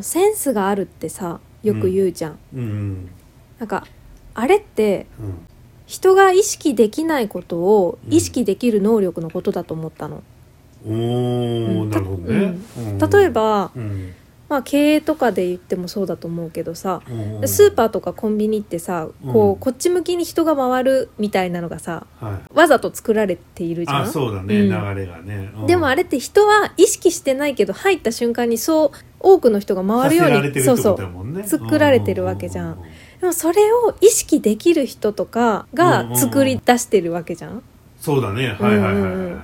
センスがあるってさよく言うじゃん、うん。なんかあれってうん人が意識できないことをうん。意識できる能力のことだと思ったの、おうん。ーなるほどね、うん。例えば、うんまあ、経営とかで言ってもそうだと思うけどさうんスーパーとかコンビニってさこう、うん。こっち向きに人が回るみたいなのがさはい。わざと作られているじゃん？あそうだね、うん。流れがね、うん。でもあれって人は意識してないけど入った瞬間にそう多くの人が回るようにそうそう。作られてるわけじゃん。でもそれを意識できる人とかが作り出してるわけじゃん？そうだね。はいはいはいはい、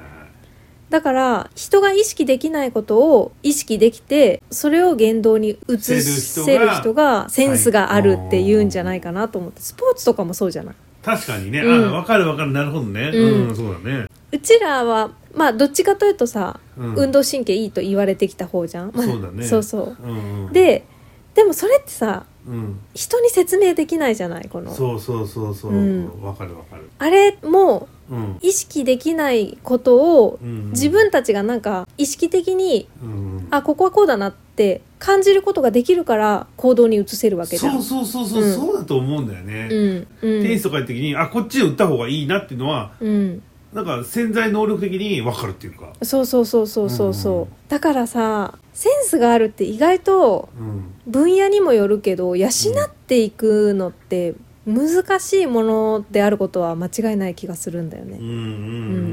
だから人が意識できないことを意識できてそれを言動に移せる人がセンスがあるっていうんじゃないかなと思ってスポーツとかもそうじゃない。確かにね、うん。あ分かる分かる。なるほどね。うん。うん、そうだね、うちらはまあどっちかというとさ、うん、運動神経いいと言われてきた方じゃん、まあそうだね。そうそう。うんうん、ででもそれってさうん、人に説明できないじゃないこの。そうそうそうそう、うん。分かる分かる。あれもうん。意識できないことをうん自分たちがなんか意識的にうん。あここはこうだなって感じることができるから行動に移せるわけじゃん。そうそうそうそう、うん。そうだと思うんだよね、うん。うん。テニスとか行った時にあこっちで打った方がいいなっていうのはうん、なんか潜在能力的に分かるっていうか、そうそうそうそうそうそう、うんだからさセンスがあるって意外とうん、分野にもよるけど養っていくのって難しいものであることは間違いない気がするんだよね。うんうんう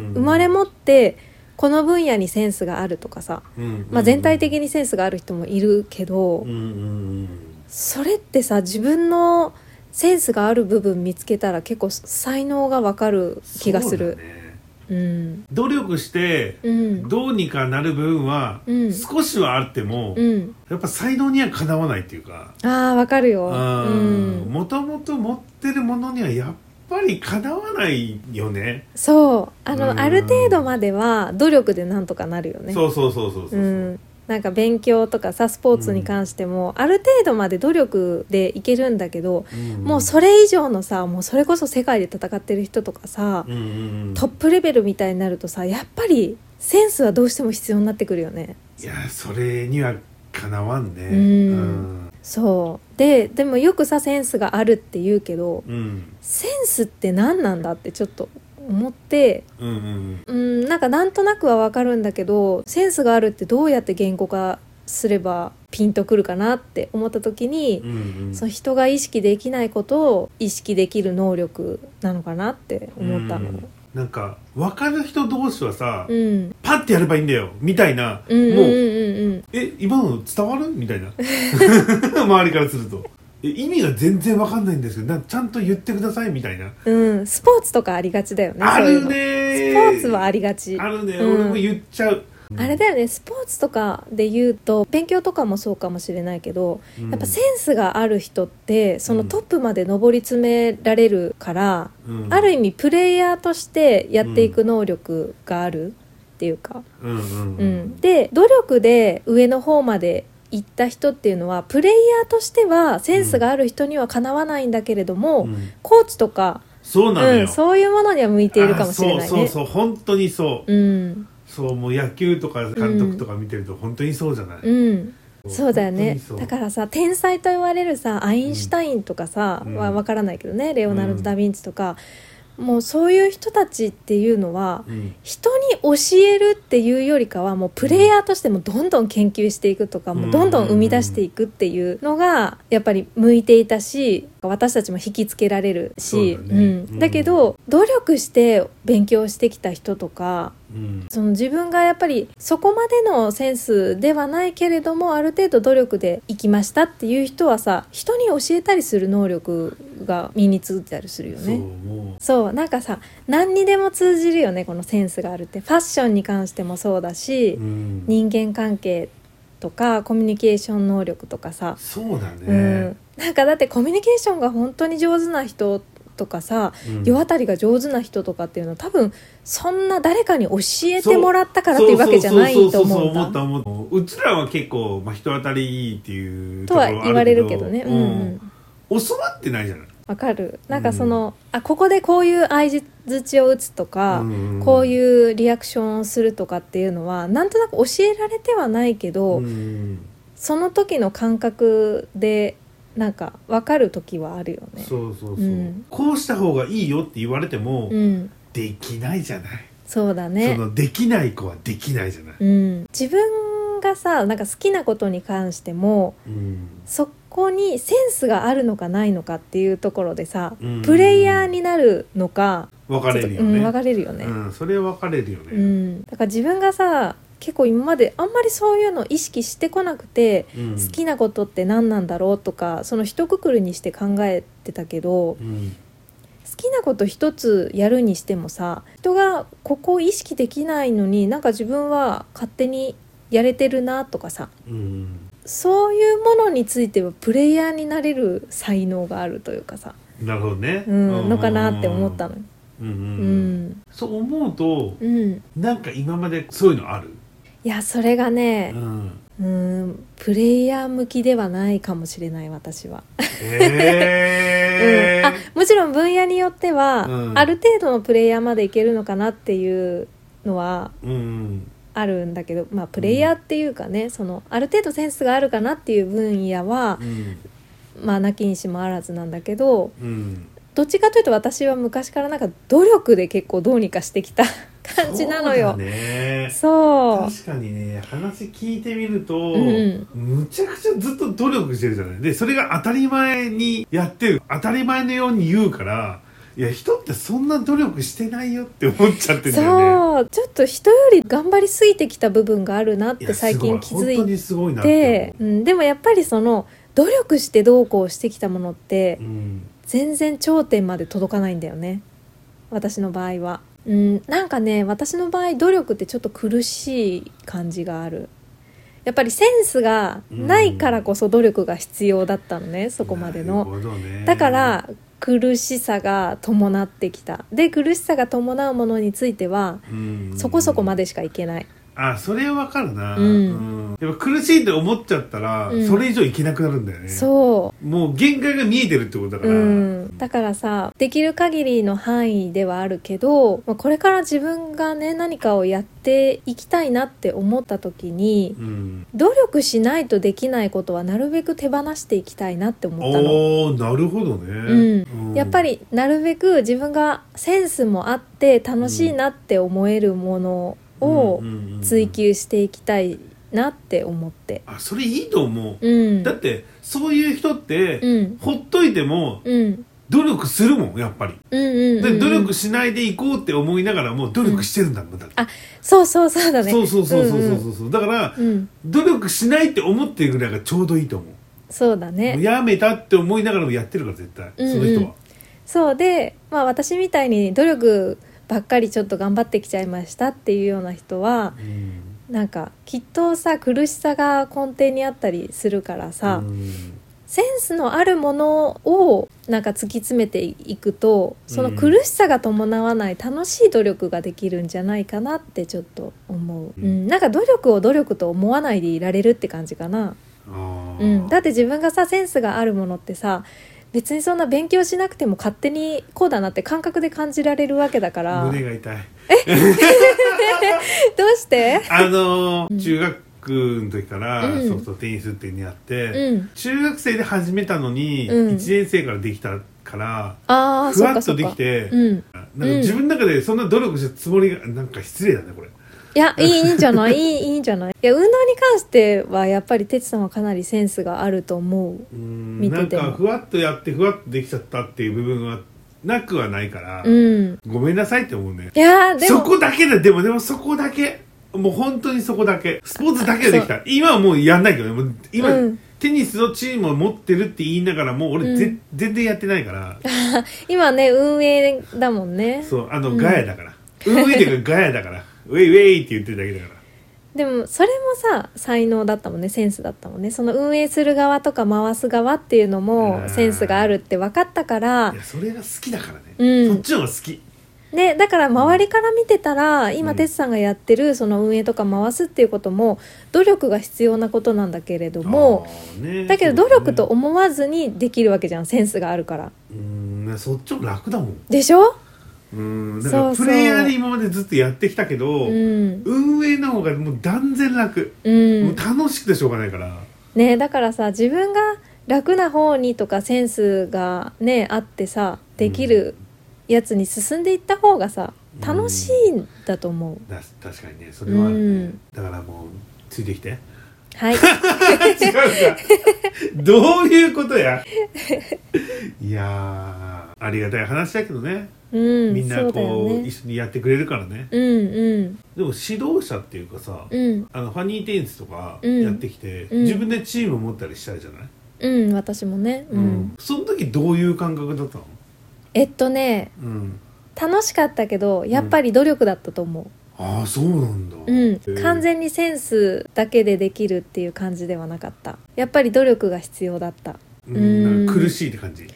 ん生まれ持ってこの分野にセンスがあるとかさ、うんまあ、全体的にセンスがある人もいるけど、うんうんそれってさ自分のセンスがある部分見つけたら結構才能がわかる気がする。ねうん努力してうん。どうにかなる部分はうん。少しはあっても、うん。やっぱ才能にはかなわないっていうか。ああわかるよ。うん。もともと持ってるものにはやっぱりかなわないよね。そう。あの、うん。ある程度までは努力でなんとかなるよね。そうそうそうそうそう、うんなんか勉強とかさスポーツに関しても、ある程度まで努力でいけるんだけど、うん。もうそれ以上のさもうそれこそ世界で戦ってる人とかさ、うんうんうん。トップレベルみたいになるとさやっぱりセンスはどうしても必要になってくるよね。いやそれにはかなわんね。うん。そう。ででもよくさセンスがあるって言うけどうんうん。センスって何なんだってちょっと思ってうんうんうん。なんかなんとなくはわかるんだけどセンスがあるってどうやって言語化すればピンとくるかなって思った時に、うんうん。その人が意識できないことを意識できる能力なのかなって思ったの。うん。なんか分かる人同士はさ、うん。パッてやればいいんだよみたいな、うんうんうんもううんえ今の伝わる？みたいな。周りからすると。え意味が全然分かんないんですけどなちゃんと言ってくださいみたいな、うん、スポーツとかありがちだよね。あるねスポーツはありがち。あるね、うん。俺も言っちゃう、あれだよね、スポーツとかで言うと、勉強とかもそうかもしれないけど、うん。やっぱセンスがある人って、そのトップまで上り詰められるから、うん。ある意味プレイヤーとしてやっていく能力があるっていうか。うん。うん。で、努力で上の方まで行った人っていうのは、プレイヤーとしてはセンスがある人にはかなわないんだけれども、うん。コーチとか、そうなのよ、うん、そういうものには向いているかもしれないね。あそうそうそう本当にそう、うん、そうもう野球とか監督とか見てると本当にそうじゃない、うん、そうだよね。だからさ天才と言われるさアインシュタインとかさ、うん。は分からないけどね。レオナルド・ダ・ヴィンチとか、もうそういう人たちっていうのはうん。人に教えるっていうよりかはもうプレイヤーとしてもどんどん研究していくとか、もうどんどん生み出していくっていうのがやっぱり向いていたし私たちも引きつけられるしだね。うん、だけど努力して勉強してきた人とかうん。その自分がやっぱりそこまでのセンスではないけれどもある程度努力でいきましたっていう人はさ人に教えたりする能力が身についたりするよね。もそうなんかさ何にでも通じるよねこのセンスがあるって。ファッションに関してもそうだし、う、うん、人間関係とかコミュニケーション能力とかさ、そうだね、うん、なんかだってコミュニケーションが本当に上手な人とかさ、うん。世渡りが上手な人とかっていうのは多分そんな誰かに教えてもらったからっていうわけじゃないと思うんだ。そうちらは結構、まあ、人当たりいいっていうとは言われるけどね。うん。うん。教わってないじゃないわかる。なんかその、あここでこういう相づちを打つとか、うん。こういうリアクションをするとかっていうのはなんとなく教えられてはないけど、うん。その時の感覚でなんか分かる時はあるよね。そうそうそう、うん。こうした方がいいよって言われても、うん。できないじゃない、そうだね。そのできない子はできないじゃない、うん、自分がさなんか好きなことに関してもうん。そこにセンスがあるのかないのかっていうところでさ、うん。プレイヤーになるのか分かれるよちょっとうん、ね分かれるよね、うん、それは分かれるよね、うん、だから自分がさ結構今まであんまりそういうの意識してこなくて、うん。好きなことって何なんだろうとかその一括りにして考えてたけどうん。好きなこと一つやるにしてもさ人がここを意識できないのになんか自分は勝手にやれてるなとかさうんそういうものについてはプレイヤーになれる才能があるというかさ、なるほどね、うん、のかなって思ったの。よ。うんうん。そう思うとうん、なんか今までそういうのある、いやそれがうね、ん、うん、プレイヤー向きではないかもしれない私は。へえ うん、あもちろん分野によっては、うん。ある程度のプレイヤーまでいけるのかなっていうのはうんあるんだけどまあプレイヤーっていうかね、そのある程度センスがあるかなっていう分野はう、ん。まあなきにしもあらずなんだけどうん。どっちかというと私は昔からなんか努力で結構どうにかしてきた 感じなのよ。そうだね。そう。確かにね話聞いてみると、うん。むちゃくちゃずっと努力してるじゃない。でそれが当たり前にやってる。当たり前のように言うからいや人ってそんな努力してないよって思っちゃってんだよね。そう。ちょっと人より頑張りすぎてきた部分があるなって最近気づい。すごい本当にすごいなってて、う。ん、でもやっぱりその努力してどうこうしてきたものって思う、うん。全然頂点まで届かないんだよね。私の場合は、うん、なんかね私の場合努力ってちょっと苦しい感じがある。やっぱりセンスがないからこそ努力が必要だったのねそこまでの。ね。だから苦しさが伴ってきた。で苦しさが伴うものについてはうん。そこそこまでしかいけないあそれはわかるな、うん。やっぱ苦しいって思っちゃったら、うん。それ以上いけなくなるんだよね。そう。もう限界が見えてるってことだから、うん、だからさできる限りの範囲ではあるけど、まあ、これから自分がね何かをやっていきたいなって思った時にうん。努力しないとできないことはなるべく手放していきたいなって思ったの。おおなるほどね、うん、やっぱりなるべく自分がセンスもあって楽しいなって思えるものを追求していきたいなって思って。あそれいいと思う、うん、だってそういう人って、うん。ほっといてもうん。努力するもんやっぱり、で努力しないでいこうって思いながらも努力してるんだもんだあそうそうそうだね。そうそうそうそうそううんそうそう。だからうん努力しないって思ってるぐらいがちょうどいいと思う。そうだね。やめたって思いながらもやってるから絶対、うんうん。その人は。そうでまあ私みたいに努力ばっかりちょっと頑張ってきちゃいましたっていうような人はうん。なんかきっとさ苦しさが根底にあったりするからさ、うん。センスのあるものをなんか突き詰めていくとその苦しさが伴わない楽しい努力ができるんじゃないかなってちょっと思う、ううん。ん、なんか努力を努力と思わないでいられるって感じかな、うん、だって自分がさセンスがあるものってさ別にそんな勉強しなくても勝手にこうだなって感覚で感じられるわけだから。ど胸が痛い。うして？あのー中学の時からうん。ソフトテニスっていうのやって、うん。中学生で始めたのに、うん。1年生からできたからああふわっとできて、うん。なんか自分の中でそんな努力したつもりがなんか失礼だねこれいやいいいいんじゃない？いいいいんじゃない？いや運動に関してはやっぱり哲さんはかなりセンスがあると思う。うーん見てても。なんかふわっとやってふわっとできちゃったっていう部分はなくはないから、うん。ごめんなさいって思うね。いやーでも。そこだけだでもでもそこだけ。もう本当にそこだけ。スポーツだけはできた。今はもうやんないけどね。もう今、うん。テニスのチームを持ってるって言いながらも俺ぜ、うん。全然やってないから。今ね運営だもんね。そうあの、うん。ガヤだから。運営でがガヤだからウェイウェイって言ってるだけだから。でもそれもさ才能だったもんねセンスだったもんね。その運営する側とか回す側っていうのもうんセンスがあるって分かったから。いやそれが好きだからね、うん。そっちの方が好き。ね、だから周りから見てたら今うん。哲さんがやってるその運営とか回すっていうことも努力が必要なことなんだけれどもね。だけど努力と思わずにできるわけじゃんセンスがあるから。うーんねそっちの方が楽だもん。でしょ？うん。だからプレイヤーで今までずっとやってきたけど、うん。運営の方がもう断然楽、うもんう楽しくてしょうがないから。ねだからさ自分が楽な方にとかセンスがねあってさできるやつに進んでいった方がさ楽しいんだと思う、だ確かにね。それはね、うん。だからもうついてきて。はい。違うか。どういうことや。いやーありがたい話だけどね、うんみんなこう、ね。一緒にやってくれるからね。うんうん。でも指導者っていうかさ、うん。あのファニーテニスとかうん。やってきて、うん。自分でチーム持ったりしたいじゃない、うん私もね。うん、その時どういう感覚だったの？えっとねうん。楽しかったけどやっぱり努力だったと思ああそうなんだ。ううん、完全にセンスだけでできるっていう感じではなかった。やっぱり努力が必要だった。うん。苦しいって感じ？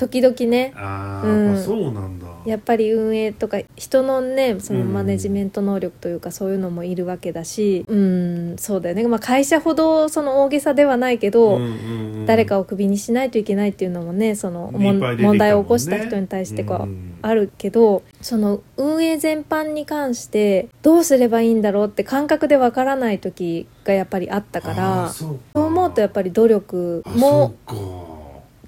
時々ね。ああ、うん。やっぱそうなんだ。やっぱり運営とか人のねそのうん。マネジメント能力というかそういうのもいるわけだし。うんそうだよね、まあ、会社ほどその大げさではないけど、うんうんうん誰かをクビにしないといけないっていうのもねそのもね。問題を起こした人に対してこう、うんあるけどその運営全般に関してどうすればいいんだろうって感覚でわからない時がやっぱりあったかあらーそう思うとやっぱり努力あも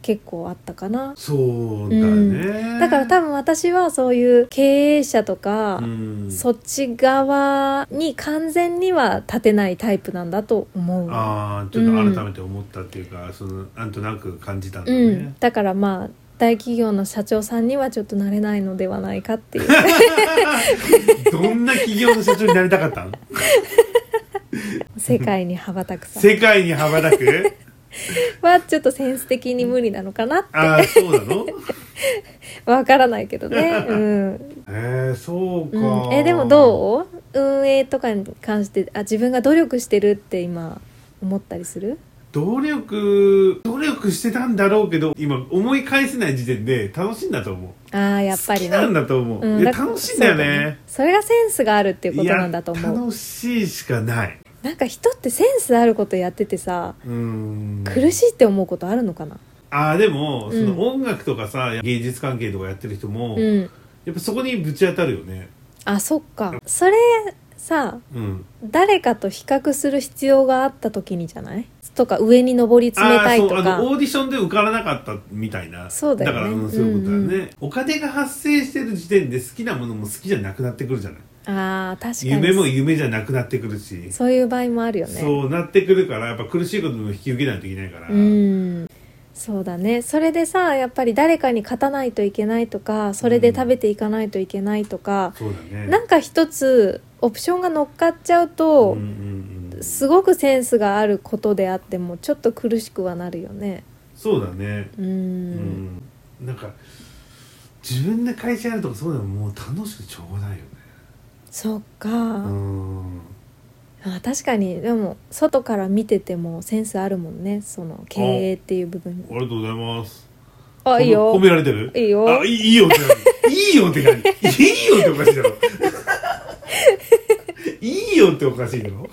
結構あったかな。そうだね、だから多分私はそういう経営者とか、うん。そっち側に完全には立てないタイプなんだと思う。ああちょっと改めて思ったっていうか、そのなんとなく感じたんだね、うん、だからまあ大企業の社長さんにはちょっとなれないのではないかっていう。どんな企業の社長になりたかったの？世界に羽ばたくさ。世界に羽ばたく？はちょっとセンス的に無理なのかなって。ああそうなの？わからないけどね。うん。えー、そうか、うん、えでもどう？運営とかに関してあ自分が努力してるって今思ったりする？努力努力してたんだろうけど今思い返せない時点で楽しいんだと思う。ああやっぱりね。なんだと思う、うん。楽しいんだよそうねそれがセンスがあるっていうことなんだと思う。楽しいしかないなんか人ってセンスあることやっててさうーん。苦しいって思うことあるのかな？ああでもそうん。の音楽とかさ、芸術関係とかやってる人も、うん。やっぱそこにぶち当たるよね。あそっか。それさうん。誰かと比較する必要があった時にじゃない？とか上に上り詰めたいとあーそうあかのオーディションで受からなかったみたいな。そうだよね。から、うん、そういうことだよね、うん。お金が発生してる時点で好きなものも好きじゃなくなってくるじゃない。あー確かに。夢も夢じゃなくなってくるし。そういう場合もあるよね。そうなってくるからやっぱ苦しいことも引き受けないといけないから、うん。そうだね。それでさやっぱり誰かに勝たないといけないとかそれで食べていかないといけないとか、そうだね。なんか一つオプションが乗っかっちゃうと、うんうんうん、すごくセンスがあることであってもちょっと苦しくはなるよね。そうだね。うん。うん。なんか自分で会社やるとかそういうのももう楽しくてしょうがないよね。そっか、うん。あ確かにでも外から見ててもセンスあるもんね。その経営っていう部分。にありがとうございます。あいいよ。褒められてる？いいよ。あいいよって何？いいよって何？いいよっておかしいだろいいよっておかしいだろ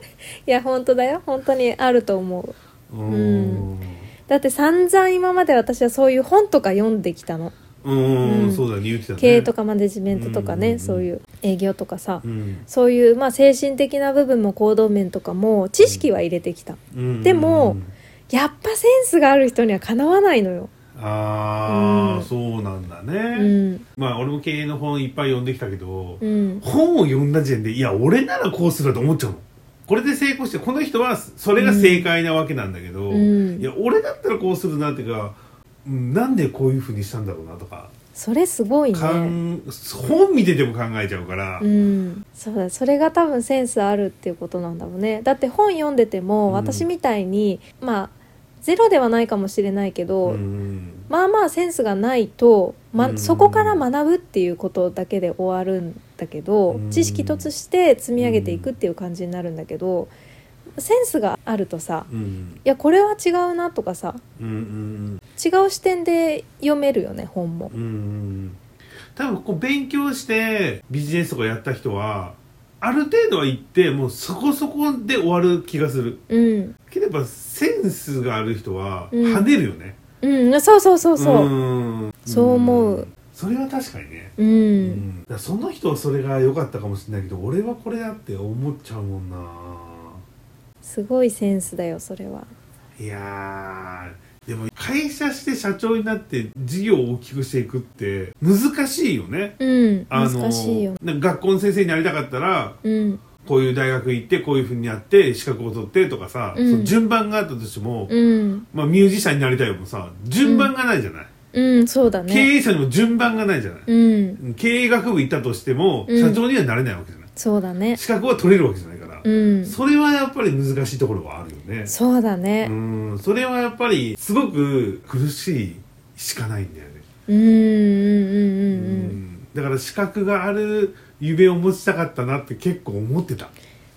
いや本当だよ。本当にあると思う。ううん。だって散々今まで私はそういう本とか読んできたの。うん、うん。そうだね言ってたね。経営とかマネジメントとかね、うんうんうん。そういう営業とかさ、うん。そういう、まあ、精神的な部分も行動面とかも知識は入れてきた、うん。でもやっぱセンスがある人にはかなわないのよ、ああ、うん。そうなんだうね、ん。まあ俺も経営の本いっぱい読んできたけど、うん、本を読んだ時点でいや俺ならこうするだと思っちゃうの。これで成功してこの人はそれが正解なわけなんだけど、うん。いや俺だったらこうするなっていうかうんなんでこういうふうにしたんだろうなとか、それすごいね。本見てても考えちゃうから、うん、そうだそれが多分センスあるっていうことなんだろうね。だって本読んでても、うん。私みたいにまあゼロではないかもしれないけど、うん。まあまあセンスがないと、まうん。そこから学ぶっていうことだけで終わるんだけど、うん。知識として積み上げていくっていう感じになるんだけど、センスがあるとさうん。いやこれは違うなとかさ違う視点で読めるよね本も。うんうんうん。多分こう勉強してビジネスとかやった人はある程度は行ってもうそこそこで終わる気がする。うん。ければセンスがある人はうん。跳ねるよね、うん。そうそうそうそう。うん。そう思う。それは確かにね、うん、うん。その人はそれが良かったかもしれないけど俺はこれだって思っちゃうもんな。すごいセンスだよそれは。いやーでも会社して社長になって事業を大きくしていくって難しいよね。うんあの難しいよ。学校の先生になりたかったらうん。こういう大学行ってこういうふうにやって資格を取ってとかさ、うん。その順番があったとしても、うん。まあ、ミュージシャンになりたいよもさ順番がないじゃない、うんそうだ経ね営者にも順番がないじゃない、うん。経営学部行ったとしても、うん。社長にはなれないわけじゃない？そうだね。資格は取れるわけじゃないうん。それはやっぱり難しいところはあるよね。そうだうねん。それはやっぱりすごく苦しいしかないんだよね。うんうんうんうんだから資格がある夢を持ちたかったなって結構思ってた。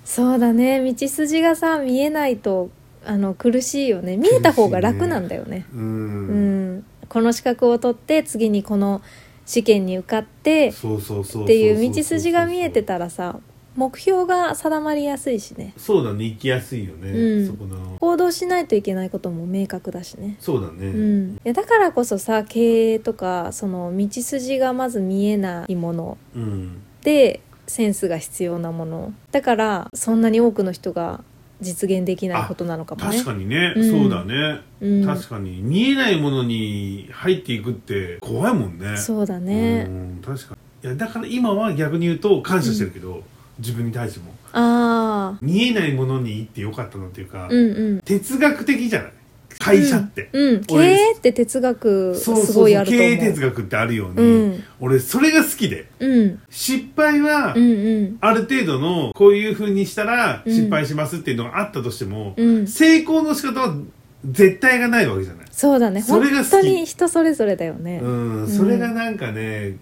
そうだね。道筋がさ見えないとあの苦しいよね。見えた方が楽なんだよね。ううん。ん。この資格を取って次にこの試験に受かってそうそうそうそう。っていう道筋が見えてたらさ目標が定まりやすいしね。そうだね。行きやすいよね、うん。そこの。行動しないといけないことも明確だしね。そうだね、うん、いやだからこそさ経営とかその道筋がまず見えないもの。うん。でセンスが必要なもの。だからそんなに多くの人が実現できないことなのかもね。確かにね、うん。そうだね、うん。確かに。見えないものに入っていくって怖いもんね。そうだね。うん。確かに。いやだから今は逆に言うと感謝してるけど、自分に対しても。ああ見えないものに行ってよかったなっていうか、うんうん。哲学的じゃない？会社って、うん。経俺営って哲学すごいあると思う。営哲学ってあるように、うん。俺それが好きで。うん。失敗は、うんうん。ある程度のこういう風にしたらうん。失敗しますっていうのがあったとしても、うん。成功の仕方は絶対がないわけじゃない。そうだね。それが本当に人それぞれだよね。うん、それがなんかね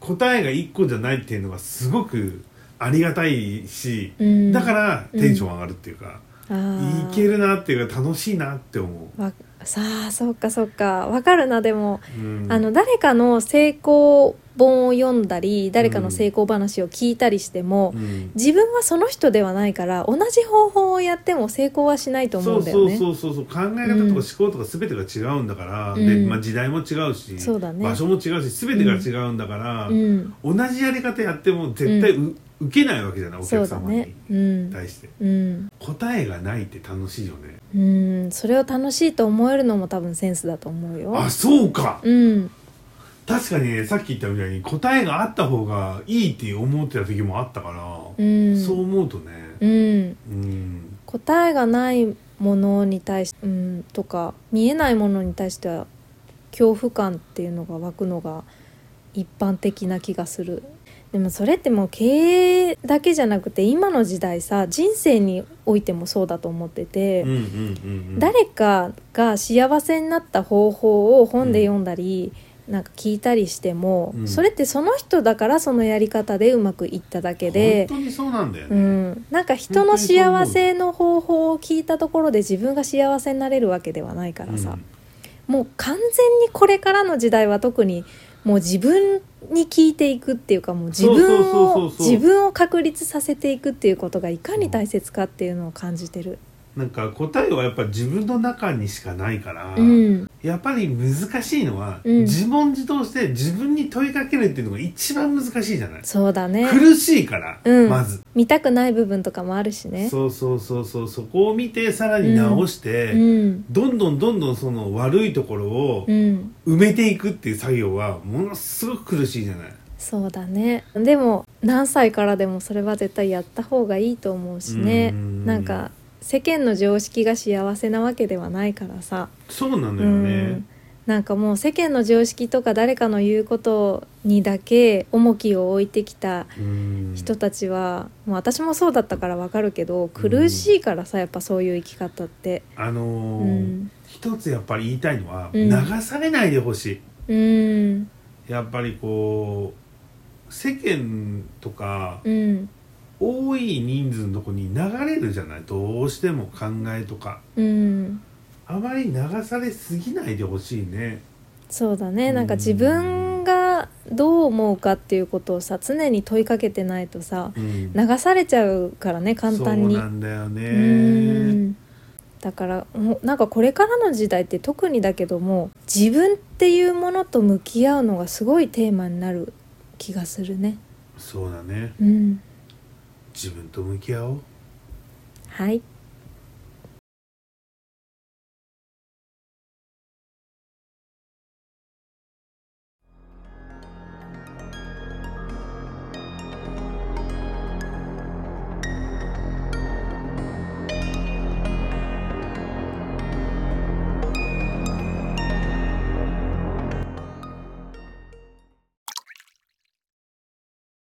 答えが一個じゃないっていうのがすごくありがたいし、うん。だからテンション上がるっていうか、あーいけるなっていうか楽しいなって思わさあそっかそっか。わかるなでも。う、うん、あの誰かの成功本を読んだり誰かの成功話を聞いたりしても、うん。自分はその人ではないから同じ方法をやっても成功はしないと思そううんだよね。そうそうそうそう考え方とか思考とか全てが違うんだから、うん。でまあ、時代も違うし、そうだね。場所も違うし全てが違うんだから、うん。同じやり方やっても絶対う、受けないわけじゃないお客様に。対して、うん。答えがないって楽しいよね。うん。それを楽しいと思えるのも多分センスだと思うよ。あそうか。うん。確かにねさっき言ったみたいに答えがあった方がいいって思ってた時もあったから、うん。そう思うとね。うん。うん。答えがないものに対して、うん、とか見えないものに対しては恐怖感っていうのが湧くのが一般的な気がする。でもそれってもう経営だけじゃなくて今の時代さ人生においてもそうだと思ってて、うんうんうんうん。誰かが幸せになった方法を本で読んだり、なんか聞いたりしても、うん。それってその人だからそのやり方でうまくいっただけで本当にそうなんだようね、ん、なんか人の幸せの方法を聞いたところで自分が幸せになれるわけではないからさ、もう完全にこれからの時代は特にもう自分に聞いていくっていうかもう自分を自分を確立させていくっていうことがいかに大切かっていうのを感じてる。なんか答えはやっぱ自分の中にしかないから、うん、やっぱり難しいのは、うん。自問自答して自分に問いかけるっていうのが一番難しいじゃない、そうだね。苦しいから、うん。まず。見たくない部分とかもあるしね。そうそうそうそう。そこを見てさらに直して、うん。どんどんどんどんその悪いところをうん、埋めていくっていう作業はものすごく苦しいじゃない。そうだね。でも何歳からでもそれは絶対やった方がいいと思うしね。うん。なんか世間の常識が幸せなわけではないからさ、そうなのうよね。ん、なんかもう世間の常識とか誰かの言うことにだけ重きを置いてきたうん。人たちは、もう私もそうだったからわかるけど苦しいからさやっぱそういう生き方って。あのうーん。一つやっぱり言いたいのは、うん。流されないでほしい。うん。やっぱりこう世間とかうん多い人数のとこに流れるじゃない？どうしても考えとか。うん。あまり流されすぎないでほしいね。そうだね。なんか自分がどう思うかっていうことをさ常に問いかけてないとさうん。流されちゃうからね簡単に。そうなんだよね。うん。だからなんかこれからの時代って特にだけども自分っていうものと向き合うのがすごいテーマになる気がするね。そうだね。うん自分と向き合おう。はい。